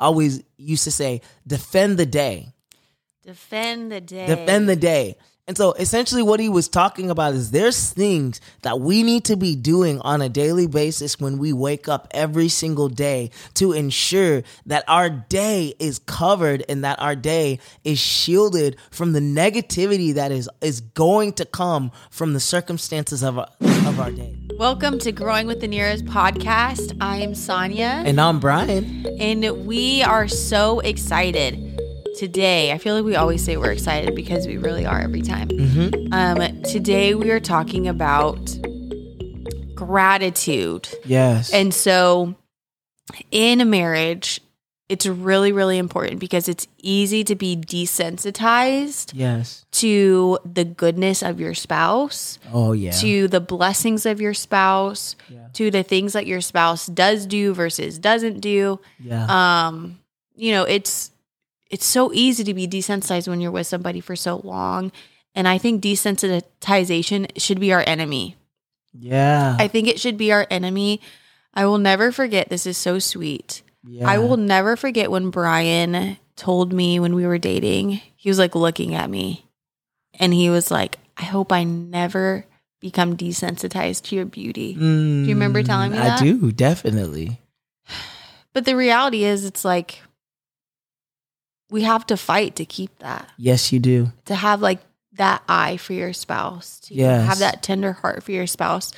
always used to say, defend the day. Defend the day. Defend the day. And so essentially what he was talking about is there's things that we need to be doing on a daily basis when we wake up every single day to ensure that our day is covered and that our day is shielded from the negativity that is is going to come from the circumstances of our, of our day. Welcome to Growing with the Nhiras podcast. I am Sonia. And I'm Brian. And we are so excited today, I feel like we always say we're excited because we really are every time. Mm-hmm. Um, today, we are talking about gratitude. Yes. And so, in a marriage, it's really, really important because it's easy to be desensitized yes. to the goodness of your spouse. Oh, yeah. To the blessings of your spouse, yeah. to the things that your spouse does do versus doesn't do. Yeah. Um, you know, it's it's so easy to be desensitized when you're with somebody for so long. And I think desensitization should be our enemy. Yeah. I think it should be our enemy. I will never forget. This is so sweet. Yeah. I will never forget when Brian told me when we were dating, he was like looking at me and he was like, I hope I never become desensitized to your beauty. Mm, do you remember telling me mm, that? I do, definitely. But the reality is, it's like, we have to fight to keep that. Yes, you do. To have like that eye for your spouse, to yes. have that tender heart for your spouse.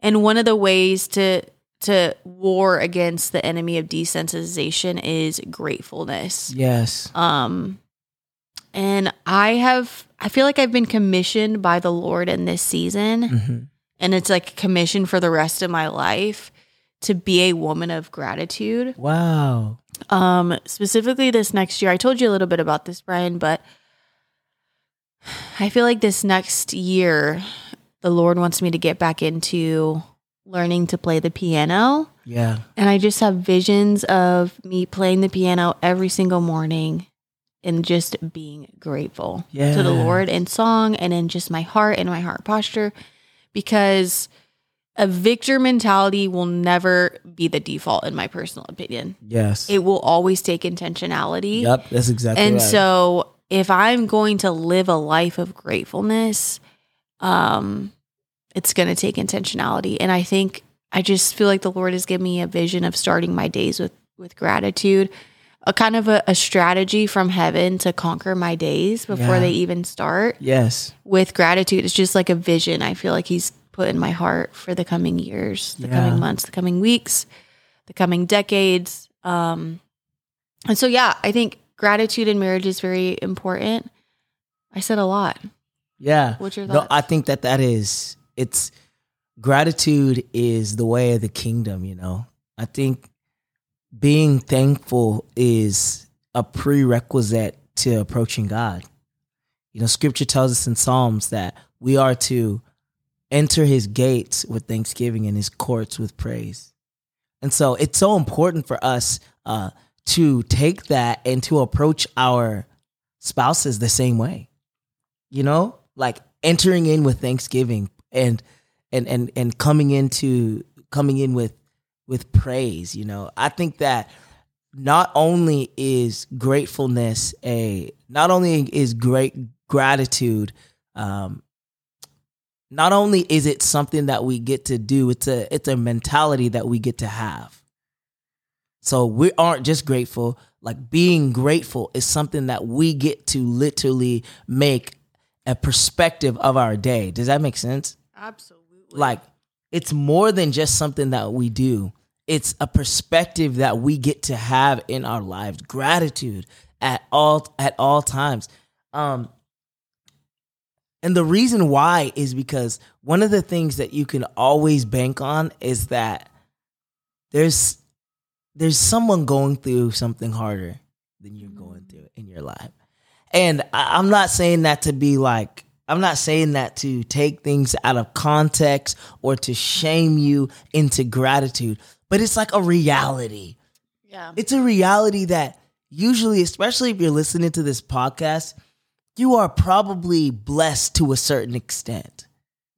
And one of the ways to to war against the enemy of desensitization is gratefulness. Yes. Um and I have I feel like I've been commissioned by the Lord in this season. Mm-hmm. And it's like a commission for the rest of my life to be a woman of gratitude. Wow. Um, specifically this next year, I told you a little bit about this, Brian, but I feel like this next year, the Lord wants me to get back into learning to play the piano. Yeah. And I just have visions of me playing the piano every single morning and just being grateful to the Lord in song and in just my heart and my heart posture because a victor mentality will never be the default in my personal opinion. Yes. It will always take intentionality. Yep, that's exactly and right. so if I'm going to live a life of gratefulness, um it's going to take intentionality and I think I just feel like the Lord has given me a vision of starting my days with with gratitude, a kind of a, a strategy from heaven to conquer my days before Yeah. they even start. yes. With gratitude, it's just like a vision. I feel like he's put in my heart for the coming years, the Yeah. coming months, the coming weeks, the coming decades. Um, and so, yeah, I think gratitude in marriage is very important. I said a lot. Yeah. What's your No, thoughts? I think that that is it's gratitude is the way of the kingdom, you know. I think being thankful is a prerequisite to approaching God. You know, scripture tells us in Psalms that we are to enter his gates with thanksgiving and his courts with praise. And so it's so important for us uh, to take that and to approach our spouses the same way. You know, like entering in with thanksgiving and and and and coming into coming in with with praise, you know. I think that not only is gratefulness a not only is great gratitude um not only is it something that we get to do, it's a it's a mentality that we get to have. So we aren't just grateful, like being grateful is something that we get to literally make a perspective of our day. Does that make sense? Absolutely. Like it's more than just something that we do. It's a perspective that we get to have in our lives. Gratitude at all at all times. Um and the reason why is because one of the things that you can always bank on is that there's there's someone going through something harder than you're mm-hmm. going through in your life. And I, I'm not saying that to be like I'm not saying that to take things out of context or to shame you into gratitude, but it's like a reality. yeah. It's a reality that usually, especially if you're listening to this podcast, you are probably blessed to a certain extent.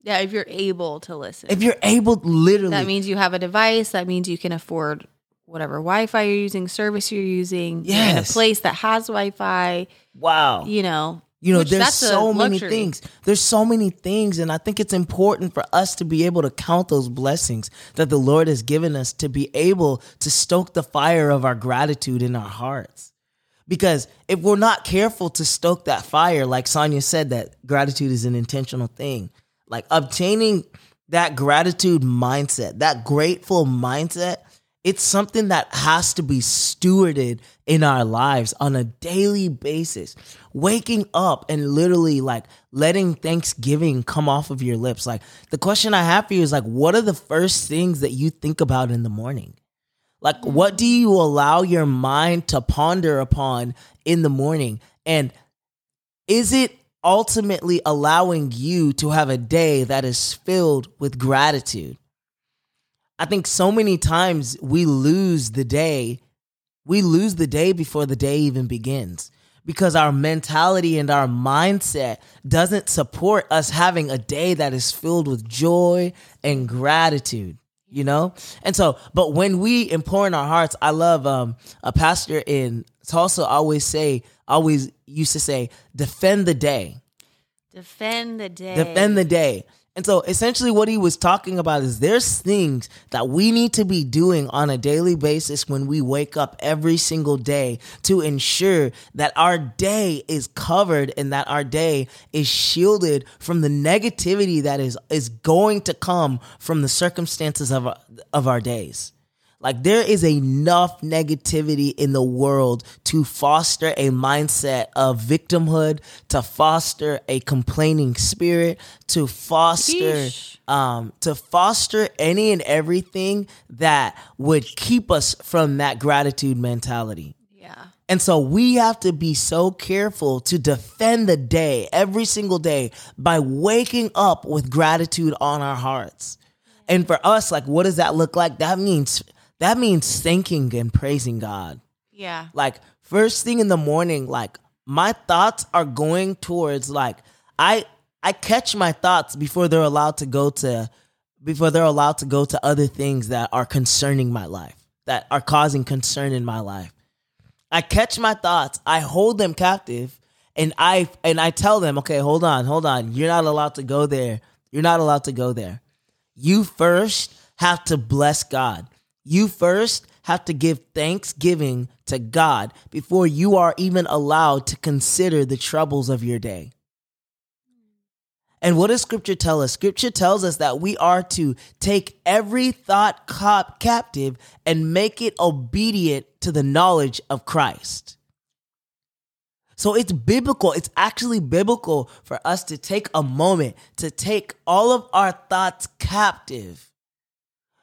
Yeah, if you're able to listen. If you're able, literally, that means you have a device, that means you can afford whatever Wi-Fi you're using, service you're using, in a place that has Wi-Fi. Wow. You know, You know, which there's so many things. There's so many things. And I think it's important for us to be able to count those blessings that the Lord has given us to be able to stoke the fire of our gratitude in our hearts. Because if we're not careful to stoke that fire, like Sonia said, that gratitude is an intentional thing. Like obtaining that gratitude mindset, that grateful mindset, it's something that has to be stewarded in our lives on a daily basis. Waking up and literally like letting Thanksgiving come off of your lips. Like the question I have for you is like, what are the first things that you think about in the morning? Like, what do you allow your mind to ponder upon in the morning? And is it ultimately allowing you to have a day that is filled with gratitude? I think so many times we lose the day. We lose the day before the day even begins because our mentality and our mindset doesn't support us having a day that is filled with joy and gratitude you know and so but when we implore in our hearts i love um a pastor in tulsa always say always used to say defend the day defend the day. defend the day. And so essentially what he was talking about is there's things that we need to be doing on a daily basis when we wake up every single day to ensure that our day is covered and that our day is shielded from the negativity that is is going to come from the circumstances of our, of our days. Like there is enough negativity in the world to foster a mindset of victimhood, to foster a complaining spirit, to foster um to foster any and everything that would keep us from that gratitude mentality. yeah. And so we have to be so careful to defend the day every single day by waking up with gratitude on our hearts. And for us, like, what does that look like? That means that means thanking and praising God. Yeah. Like first thing in the morning, like my thoughts are going towards like I I catch my thoughts before they're allowed to go to before they're allowed to go to other things that are concerning my life, that are causing concern in my life. I catch my thoughts, I hold them captive, and I and I tell them, okay, hold on, hold on. You're not allowed to go there. You're not allowed to go there. You first have to bless God. You first have to give thanksgiving to God before you are even allowed to consider the troubles of your day. And what does scripture tell us? Scripture tells us that we are to take every thought cap- captive and make it obedient to the knowledge of Christ. So it's biblical. It's actually biblical for us to take a moment to take all of our thoughts captive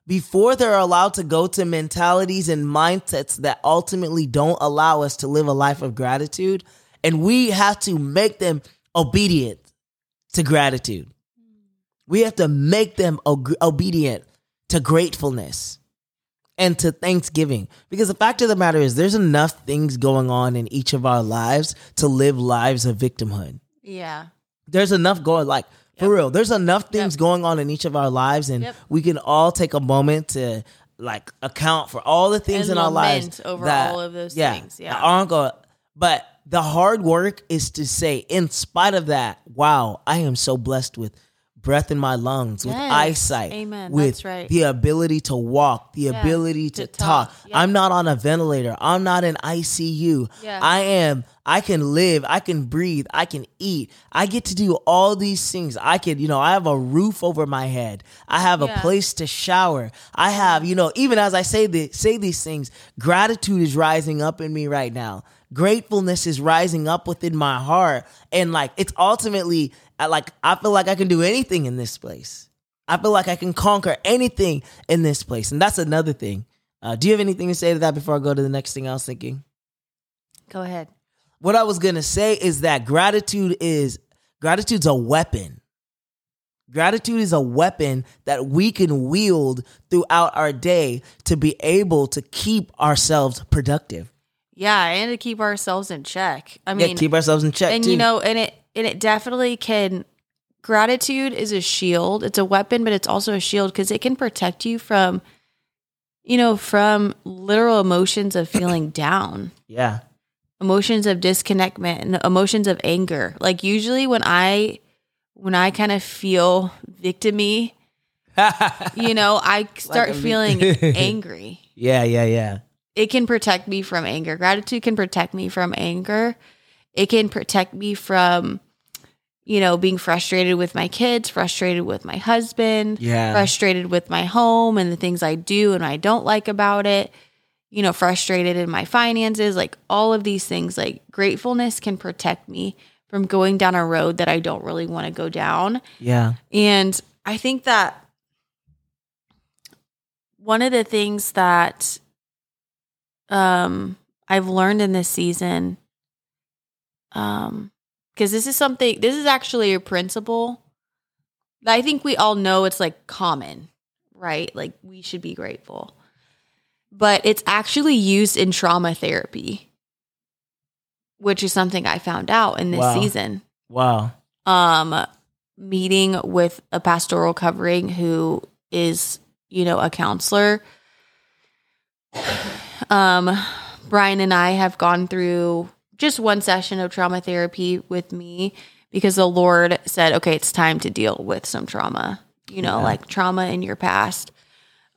before they're allowed to go to mentalities and mindsets that ultimately don't allow us to live a life of gratitude. And we have to make them obedient to gratitude. We have to make them obedient to gratefulness and to thanksgiving. Because the fact of the matter is, there's enough things going on in each of our lives to live lives of victimhood. Yeah. There's enough going, like, for real, there's enough things Yep. going on in each of our lives, and Yep. we can all take a moment to, like, account for all the things And in our lives. lament over all of those yeah, things, yeah. aren't going. But the hard work is to say, in spite of that, wow, I am so blessed with breath in my lungs, with Yes. eyesight, Amen. with That's right. the ability to walk, the ability to, To talk. talk. Yeah. I'm not on a ventilator. I'm not in ICU. Yeah. I am. I can live. I can breathe. I can eat. I get to do all these things. I can, you know, I have a roof over my head. I have a place to shower. I have, you know, even as I say the, say these things, gratitude is rising up in me right now. Gratefulness is rising up within my heart, and like it's ultimately, like I feel like I can do anything in this place. I feel like I can conquer anything in this place, and that's another thing. Uh, do you have anything to say to that before I go to the next thing I was thinking? Go ahead. What I was gonna say is that gratitude is gratitude's a weapon. Gratitude is a weapon that we can wield throughout our day to be able to keep ourselves productive. Yeah, and to keep ourselves in check. I Yeah, mean, keep ourselves in check and too. you know, and it and it definitely can. Gratitude is a shield. It's a weapon, but it's also a shield because it can protect you from you know, from literal emotions of feeling down, Yeah. Emotions of disconnectment, and emotions of anger. Like usually when I when I kind of feel victimy, you know, I start vic- feeling angry. yeah, yeah, yeah. It can protect me from anger. Gratitude can protect me from anger. It can protect me from you know, being frustrated with my kids, frustrated with my husband, Yeah. frustrated with my home and the things I do and I don't like about it, you know, frustrated in my finances, like all of these things, like gratefulness can protect me from going down a road that I don't really want to go down. Yeah. And I think that one of the things that um I've learned in this season um because this is something this is actually a principle that I think we all know it's like common, right? Like we should be grateful. But it's actually used in trauma therapy, which is something I found out in this Wow. season Wow. um meeting with a pastoral covering who is you know a counselor um brian and i have gone through just one session of trauma therapy with me because the lord said okay it's time to deal with some trauma you know Yeah. like trauma in your past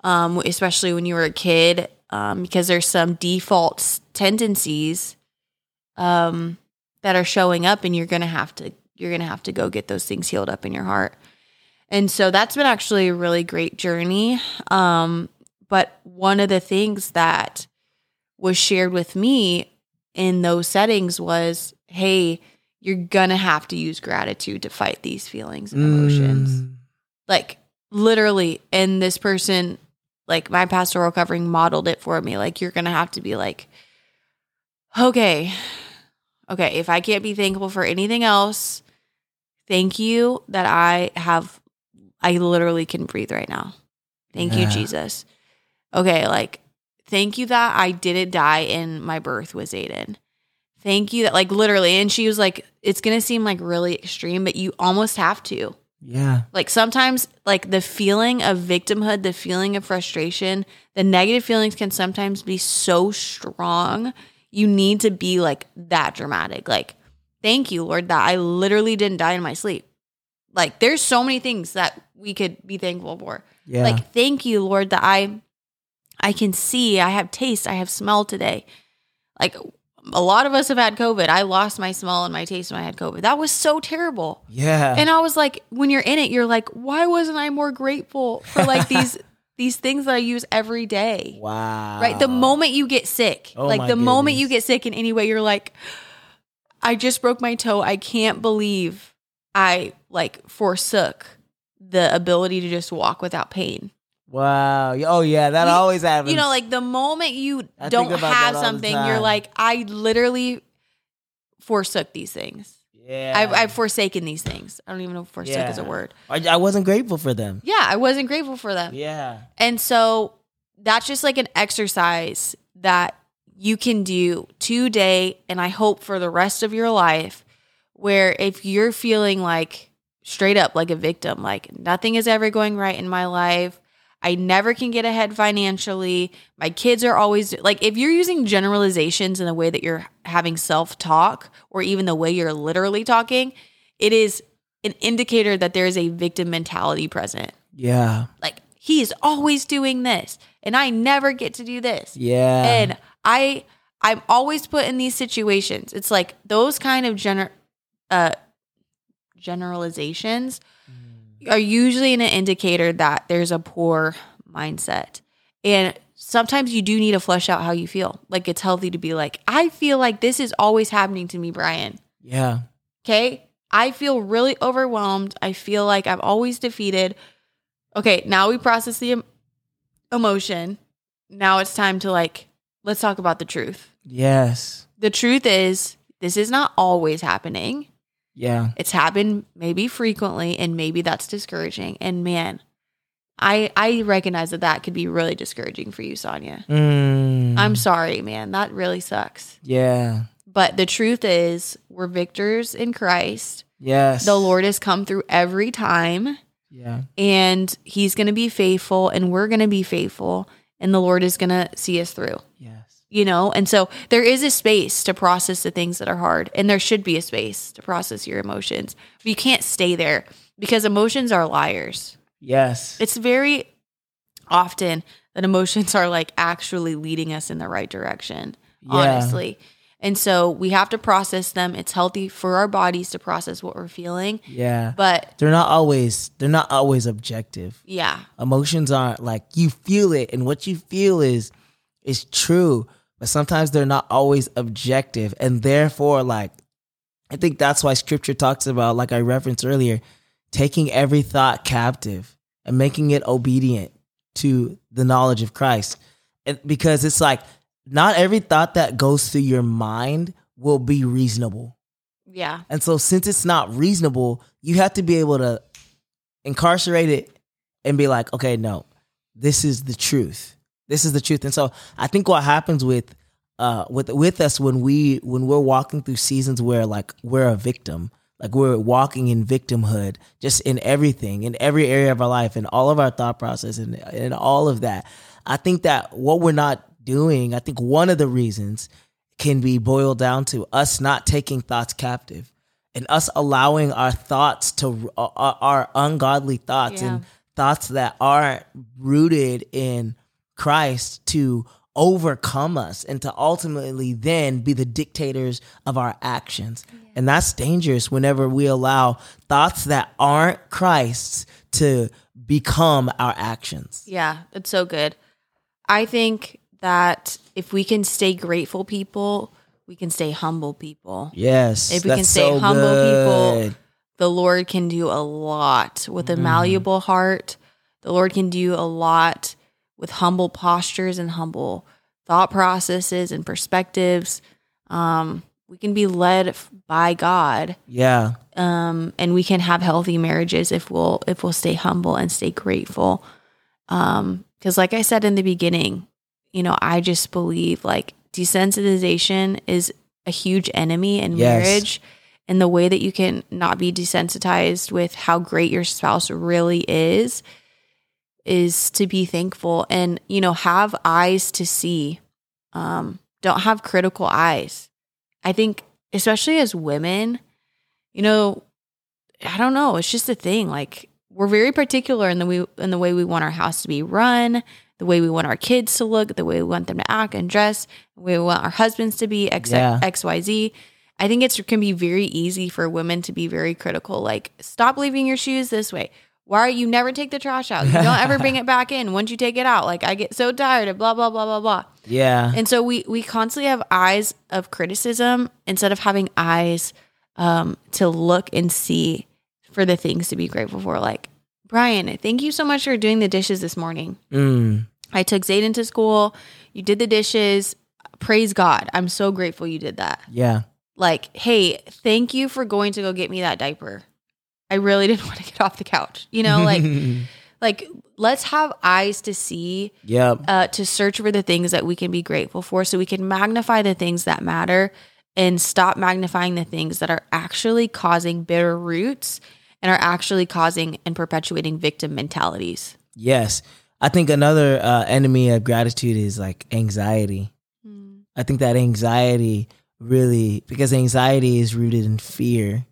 um especially when you were a kid um because there's some default tendencies um that are showing up and you're going to have to you're to have to go get those things healed up in your heart. And so that's been actually a really great journey. Um but one of the things that was shared with me in those settings was hey, you're going to have to use gratitude to fight these feelings and emotions Mm. like literally and this person like my pastoral covering modeled it for me. Like you're gonna have to be like okay okay if i can't be thankful for anything else thank you that i have i literally can breathe right now. Thank you jesus. Okay like thank you that i didn't die and my birth was aiden. Thank you that like literally and she was like it's gonna seem like really extreme but you almost have to Yeah. like sometimes like the feeling of victimhood the feeling of frustration the negative feelings can sometimes be so strong. You need to be like that dramatic. Like thank you lord that i literally didn't die in my sleep. Like there's so many things that we could be thankful for. Yeah. like thank you lord that i i can see i have taste i have smell today. Like a lot of us have had covid i lost my smell and my taste when i had covid that was so terrible yeah. and I was like, when you're in it, you're like, why wasn't I more grateful for like these these things that I use every day? wow. Right? The moment you get sick, Oh like the moment you get sick in any way, you're like, I just broke my toe. I can't believe I like forsook the ability to just walk without pain. Wow. Oh yeah, that You- always happens. You know, like the moment you I don't have something, you're like, I literally forsook these things. yeah. I've, I've forsaken these things. I don't even know if forsook is a word. I, I wasn't grateful for them. Yeah, I wasn't grateful for them. Yeah. And so that's just like an exercise that you can do today and I hope for the rest of your life where if you're feeling like straight up like a victim, like nothing is ever going right in my life, I never can get ahead financially, my kids are always like if you're using generalizations in the way that you're having self-talk or even the way you're literally talking, it is an indicator that there is a victim mentality present Yeah. like he's always doing this and I never get to do this. Yeah. And I I'm always put in these situations. It's like those kind of gener uh generalizations are usually an indicator that there's a poor mindset. And sometimes you do need to flesh out how you feel. Like it's healthy to be like, I feel like this is always happening to me, Brian. yeah. Okay. I feel really overwhelmed. I feel like I'm always defeated. Okay. Now we process the em- emotion. Now it's time to like, let's talk about the truth. Yes. The truth is, this is not always happening. Yeah. It's happened maybe frequently, and maybe that's discouraging. And man, I I recognize that that could be really discouraging for you, Sonia. Mm. I'm sorry, man. That really sucks. Yeah. But the truth is, we're victors in Christ. Yes. The Lord has come through every time Yeah. and he's going to be faithful and we're going to be faithful and the Lord is going to see us through. Yes. You know, and so there is a space to process the things that are hard, and there should be a space to process your emotions. But you can't stay there because emotions are liars. Yes. It's very often that emotions are like actually leading us in the right direction, Yeah. honestly. And so we have to process them. It's healthy for our bodies to process what we're feeling. yeah. But They're not always they're not always objective. yeah, Emotions aren't like you feel it and what you feel is is true, but sometimes they're not always objective and therefore like I think that's why scripture talks about like I referenced earlier, taking every thought captive and making it obedient to the knowledge of Christ. And because it's like not every thought that goes through your mind will be reasonable. yeah, And so since it's not reasonable, you have to be able to incarcerate it and be like, okay, no, this is the truth. This is the truth. And so I think what happens with uh with with us when we when we're walking through seasons where like we're a victim, like we're walking in victimhood, just in everything, in every area of our life, and all of our thought process and and all of that. I think that what we're not doing, I think one of the reasons can be boiled down to us not taking thoughts captive and us allowing our thoughts to our, our ungodly thoughts Yeah. and thoughts that aren't rooted in Christ to overcome us and to ultimately then be the dictators of our actions. And that's dangerous whenever we allow thoughts that aren't Christ's to become our actions. yeah, it's so good. I think that if we can stay grateful people, we can stay humble people. Yes. If we can stay so humble good. people, the Lord can do a lot with Mm-hmm. a malleable heart. The Lord can do a lot with humble postures and humble thought processes and perspectives. Um, we can be led by God, Yeah. um, and we can have healthy marriages if we'll if we'll stay humble and stay grateful. Um, because like I said in the beginning, you know, I just believe like desensitization is a huge enemy in Yes. marriage. And the way that you can not be desensitized with how great your spouse really is is to be thankful and you know have eyes to see. Um don't have critical eyes. I think especially as women you know i don't know it's just a thing. Like we're very particular in the way in the way we want our house to be run the way we want our kids to look the way we want them to act and dress the way we want our husbands to be X, Yeah. xyz i think it's, it can be very easy for women to be very critical like stop leaving your shoes this way why are you never take the trash out you don't ever bring it back in once you take it out like i get so tired of blah blah blah blah blah Yeah. and so we we constantly have eyes of criticism instead of having eyes um, to look and see for the things to be grateful for. Like Brian, thank you so much for doing the dishes this morning. Mm. I took Zayden to school. You did the dishes. Praise God. I'm so grateful you did that. Yeah. Like, hey, thank you for going to go get me that diaper. I really didn't want to get off the couch. You know, like like let's have eyes to see yep. uh, to search for the things that we can be grateful for so we can magnify the things that matter and stop magnifying the things that are actually causing bitter roots and are actually causing and perpetuating victim mentalities. Yes. I think another uh, enemy of gratitude is like anxiety. I think that anxiety really, because anxiety is rooted in fear,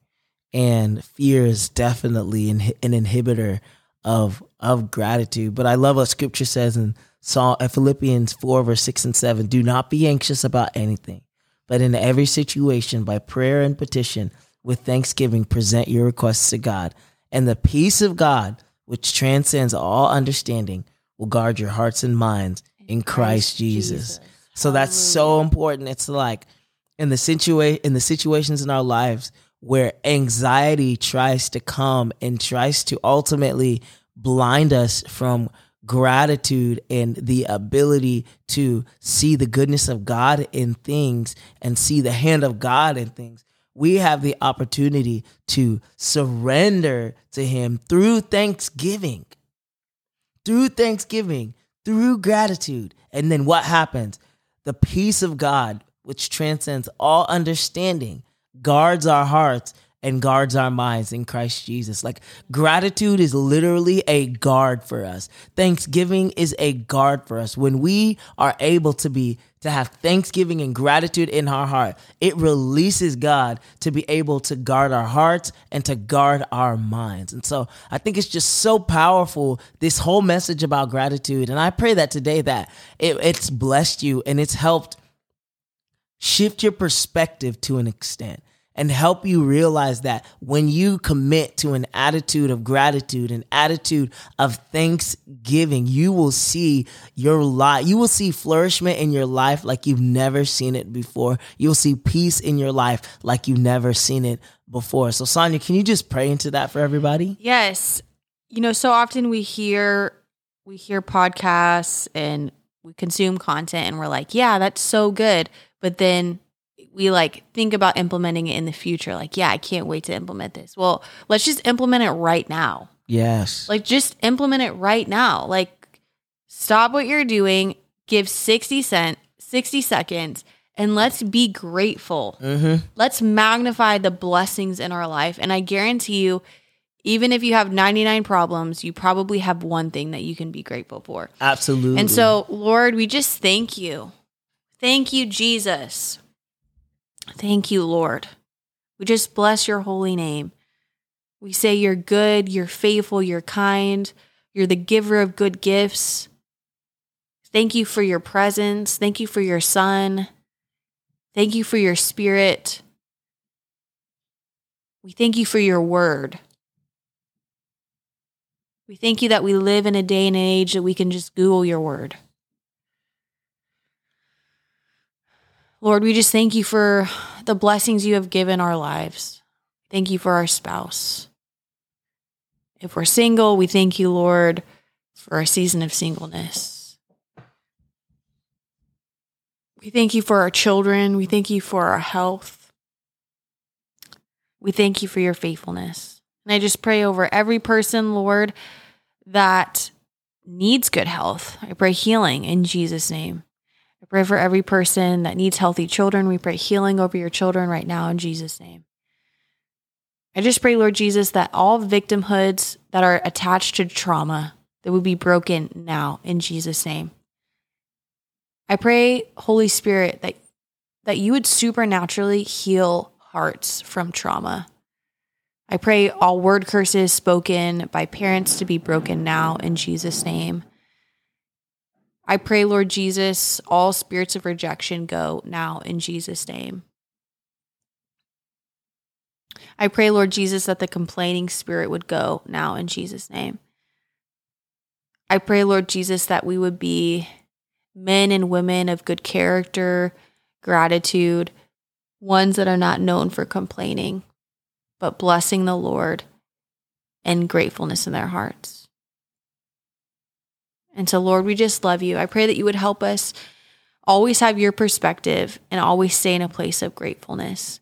and fear is definitely an, an inhibitor of of gratitude. But I love what Scripture says in Psalm, Philippians four verse six and seven: Do not be anxious about anything, but in every situation, by prayer and petition, with thanksgiving, present your requests to God, and the peace of God, which transcends all understanding, will guard your hearts and minds in Christ, Jesus. So that's so important. It's like in the situa- in the situations in our lives where anxiety tries to come and tries to ultimately blind us from gratitude and the ability to see the goodness of God in things and see the hand of God in things. We have the opportunity to surrender to him through thanksgiving through thanksgiving, through gratitude. And then what happens? The peace of God, which transcends all understanding, guards our hearts and guards our minds in Christ Jesus. Like gratitude is literally a guard for us. Thanksgiving is a guard for us. When we are able to be to have thanksgiving and gratitude in our heart, it releases God to be able to guard our hearts and to guard our minds. And so I think it's just so powerful, this whole message about gratitude. And I pray that today that it, it's blessed you and it's helped shift your perspective to an extent and help you realize that when you commit to an attitude of gratitude, an attitude of thanksgiving, you will see your life, you will see flourishment in your life like you've never seen it before. You'll see peace in your life like you've never seen it before. So, Sonia, can you just pray into that for everybody? Yes. You know, so often we hear we hear podcasts and we consume content and we're like, yeah, that's so good. But then we like think about implementing it in the future. Like, yeah, I can't wait to implement this. Well, let's just implement it right now. Yes. Like, just implement it right now. Like, stop what you're doing, give 60 cent, 60 seconds, and let's be grateful. Mm-hmm. Let's magnify the blessings in our life. And I guarantee you, even if you have 99 problems, you probably have one thing that you can be grateful for. Absolutely. And so, Lord, we just thank you. Thank you, Jesus. Thank you, Lord. We just bless your holy name. We say you're good, you're faithful, you're kind, you're the giver of good gifts. Thank you for your presence. Thank you for your son. Thank you for your spirit. We thank you for your word. We thank you that we live in a day and age that we can just Google your word. Lord, we just thank you for the blessings you have given our lives. Thank you for our spouse. If we're single, we thank you, Lord, for a season of singleness. We thank you for our children. We thank you for our health. We thank you for your faithfulness. And I just pray over every person, Lord, that needs good health. I pray healing in Jesus' name. Pray for every person that needs healthy children. We pray healing over your children right now in Jesus' name. I just pray, Lord Jesus, that all victimhoods that are attached to trauma that would be broken now in Jesus' name. I pray, Holy Spirit, that that you would supernaturally heal hearts from trauma. I pray all word curses spoken by parents to be broken now in Jesus' name. I pray, Lord Jesus, all spirits of rejection go now in Jesus' name. I pray, Lord Jesus, that the complaining spirit would go now in Jesus' name. I pray, Lord Jesus, that we would be men and women of good character, gratitude, ones that are not known for complaining, but blessing the Lord and gratefulness in their hearts. And so, Lord, we just love you. I pray that you would help us always have your perspective and always stay in a place of gratefulness.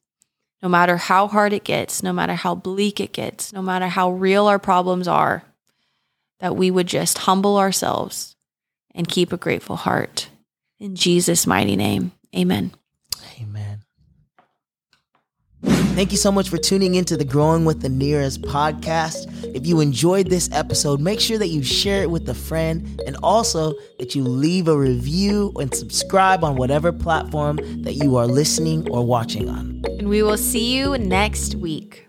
No matter how hard it gets, no matter how bleak it gets, no matter how real our problems are, that we would just humble ourselves and keep a grateful heart. In Jesus' mighty name, amen. Thank you so much for tuning into the Growing with the Nhiras podcast. If you enjoyed this episode, make sure that you share it with a friend and also that you leave a review and subscribe on whatever platform that you are listening or watching on. And we will see you next week.